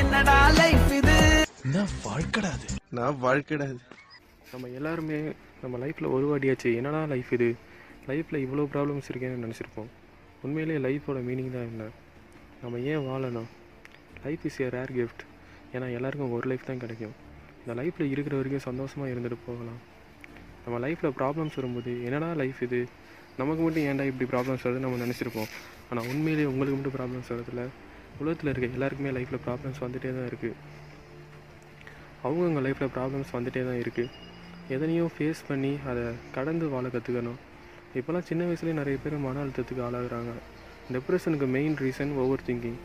என்னடா லைஃப் இது? என்ன வாழ்க்கடா அது. நான் வாழ்க்கைடாது நம்ம எல்லாருமே நம்ம லைஃப்பில் ஒரு வாட்டியாச்சு என்னடா லைஃப் இது? லைஃப்பில் இவ்வளோ ப்ராப்ளம்ஸ் இருக்கேன்னு நினச்சிருப்போம். உண்மையிலேயே லைஃபோட மீனிங் தான் என்ன? நம்ம ஏன் வாழணும்? Life is a rare gift ஏன்னா எல்லாருக்கும் ஒரு லைஃப் தான் கிடைக்கும். இந்த லைஃப்பில் இருக்கிற வரைக்கும் சந்தோஷமாக இருந்துட்டு போகலாம். நம்ம லைஃப்பில் ப்ராப்ளம்ஸ் வரும்போது என்னடா லைஃப் இது? நமக்கு மட்டும் ஏன்டா இப்படி ப்ராப்ளம்ஸ் வருது நம்ம நினச்சிருப்போம். ஆனால் உண்மையிலேயே உங்களுக்கு மட்டும் ப்ராப்ளம்ஸ் வரதில்ல உலகத்தில் இருக்க எல்லாருக்குமே லைஃப்பில் ப்ராப்ளம்ஸ் வந்துகிட்டே தான் இருக்குது அவங்கவுங்க லைஃப்பில் ப்ராப்ளம்ஸ் வந்துகிட்டே தான் இருக்குது எதனையும் ஃபேஸ் பண்ணி அதை கடந்து வாழ கற்றுக்கணும் இப்போல்லாம் சின்ன வயசுலேயே நிறைய பேர் மன அழுத்தத்துக்கு ஆளாகிறாங்க. டிப்ரெஷனுக்கு மெயின் ரீசன் ஓவர் திங்கிங்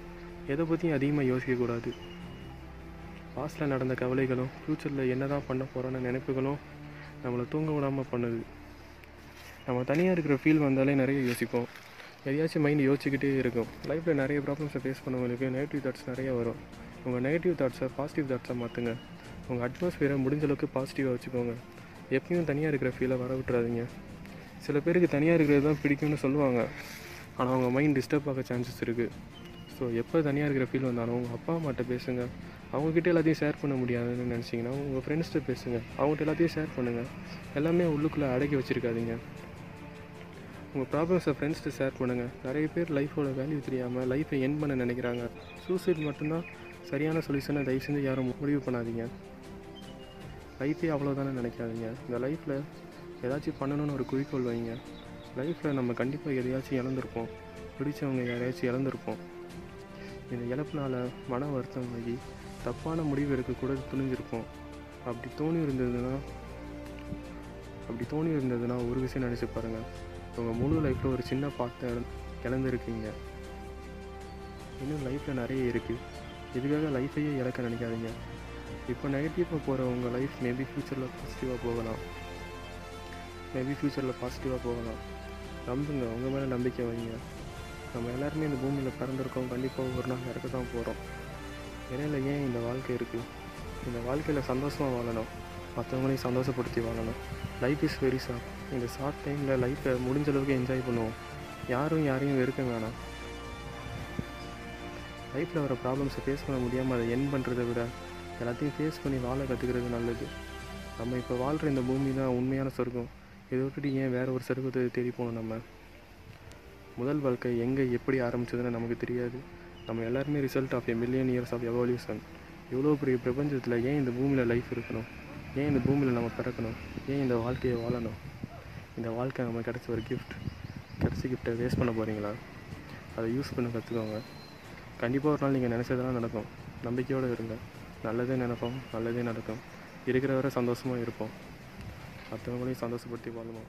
எதை பற்றியும் அதிகமாக யோசிக்கக்கூடாது பாஸ்டில் நடந்த கவலைகளும் ஃப்யூச்சரில் என்ன தான் பண்ண போகிறோன்னு நினைப்புகளும் நம்மளை தூங்க விடாமல் பண்ணுது. நம்ம தனியாக இருக்கிற ஃபீல் வந்தாலே நிறைய யோசிப்போம். எதையாச்சும் மைண்ட் யோசிச்சுக்கிட்டே இருக்கும். லைஃப்பில் நிறைய ப்ராப்ளம்ஸை ஃபேஸ் பண்ணவங்களுக்கு நெகட்டிவ் தாட்ஸ் நிறைய வரும். உங்கள் நெகட்டிவ் தாட்ஸை பாசிட்டிவ் தாட்ஸாக மாற்றுங்க உங்கள் அட்மாஸ்ஃபியரை முடிஞ்ச அளவுக்கு பாசிட்டிவாக வச்சுக்கோங்க. எப்பயும் தனியாக இருக்கிற ஃபீலை வர விட்டுறாதீங்க. சில பேருக்கு தனியாக இருக்கிறது தான் பிடிக்கும்னு சொல்லுவாங்க. ஆனால் அவங்க மைண்ட் டிஸ்டர்ப் ஆக சான்சஸ் இருக்குது ஸோ எப்போ தனியாக இருக்கிற ஃபீல் வந்தாலும் உங்கள் அப்பா அம்மாட்ட பேசுங்க. அவங்கக்கிட்ட எல்லாத்தையும் ஷேர் பண்ண முடியாதுன்னு நினச்சிங்கன்னா உங்கள் ஃப்ரெண்ட்ஸ்கிட்ட பேசுங்க. அவங்ககிட்ட எல்லாத்தையும் ஷேர் பண்ணுங்கள் எல்லாமே உள்ளுக்குள்ளே அடக்கி வச்சுருக்காதீங்க. உங்கள் ப்ராப்ளம்ஸை ஃப்ரெண்ட்ஸ்கிட்ட ஷேர் பண்ணுங்கள் நிறைய பேர் லைஃபோட வேல்யூ தெரியாமல் லைஃப்பை என் பண்ண நினைக்கிறாங்க. சூசைட் மட்டும்தான் சரியான சொல்யூஷனை தயவு செஞ்சு யாரும் முடிவு பண்ணாதீங்க. லைஃபே அவ்வளோதானே நினைக்காதீங்க. இந்த லைஃப்பில் ஏதாச்சும் பண்ணணும்னு ஒரு குறிக்கோள் வைங்க. லைஃப்பில் நம்ம கண்டிப்பாக எதையாச்சும் இழந்திருப்போம். பிடிச்சவங்க யாரையாச்சும் இழந்திருப்போம். இந்த இழப்புனால மன வருத்தம் ஆகி தப்பான முடிவு எடுக்கக்கூட துணிஞ்சிருப்போம். அப்படி தோணி இருந்ததுன்னா அப்படி தோணி இருந்ததுன்னா ஒரு விஷயம் நினச்சி பாருங்கள் உங்கள் முழு லைஃப்பில் ஒரு சின்ன பார்ட்டை இழந்திருக்கீங்க. இன்னும் லைஃப்பில் நிறைய இருக்குது இதுக்காக லைஃப்பையே இழக்க நினைக்காதீங்க. இப்போ நெகட்டிவாக போகிற உங்கள் லைஃப் மேபி ஃப்யூச்சரில் பாசிட்டிவாக போகலாம். மேபி ஃப்யூச்சரில் பாசிட்டிவாக போகலாம். நம்புங்க உங்கள் மேலே நம்பிக்கை வைங்க. நம்ம எல்லாருமே இந்த பூமியில் பிறந்திருக்கோம். கண்டிப்பாக ஒரு நாள் இறக்க தான் போகிறோம் இடையில ஏன் இந்த வாழ்க்கை இருக்குது இந்த வாழ்க்கையில் சந்தோஷமாக வாழணும். மற்றவங்களையும் சந்தோஷப்படுத்தி வாழணும். லைஃப் இஸ் வெரி ஷார்ட் இந்த ஷார்ட் டைமில் லைஃப்பை முடிஞ்ச அளவுக்கு என்ஜாய் பண்ணுவோம். யாரும் யாரையும் வெறுக்க வேணாம். லைஃப்பில் வர ப்ராப்ளம்ஸை ஃபேஸ் பண்ண முடியாமல் அதை என் பண்ணுறதை விட எல்லாத்தையும் ஃபேஸ் பண்ணி வாழ கற்றுக்கிறது நல்லது. நம்ம இப்போ வாழ்கிற இந்த பூமி தான் உண்மையான சொர்க்கம். இதை விட்டுட்டு ஏன் வேறு ஒரு சொர்க்கத்தை தேடி போகணும் நம்ம? முதல் வாழ்க்கை எங்கே எப்படி ஆரம்பிச்சதுன்னு நமக்கு தெரியாது. நம்ம எல்லாருமே result of a million years of evolution இவ்வளோ பெரிய பிரபஞ்சத்தில் ஏன் இந்த பூமியில் லைஃப் இருக்கணும்? ஏன் இந்த பூமியில் நம்ம பிறக்கணும்? ஏன் இந்த வாழ்க்கையை வாழணும்? இந்த வாழ்க்கை நம்ம கிடச்ச ஒரு கிஃப்ட் கிடச்ச கிஃப்ட்டை வேஸ்ட் பண்ண போகிறீங்களா அதை யூஸ் பண்ண கற்றுக்கோங்க கண்டிப்பாக ஒரு நாள் நீங்கள் நினச்சதெல்லாம் நடக்கும். நம்பிக்கையோடு இருங்க. நல்லதே நினைப்போம் நல்லதே நடக்கும். இருக்கிற வரை சந்தோஷமாக இருப்போம். மற்றவங்களையும் சந்தோஷப்படுத்தி வாழ்வோம்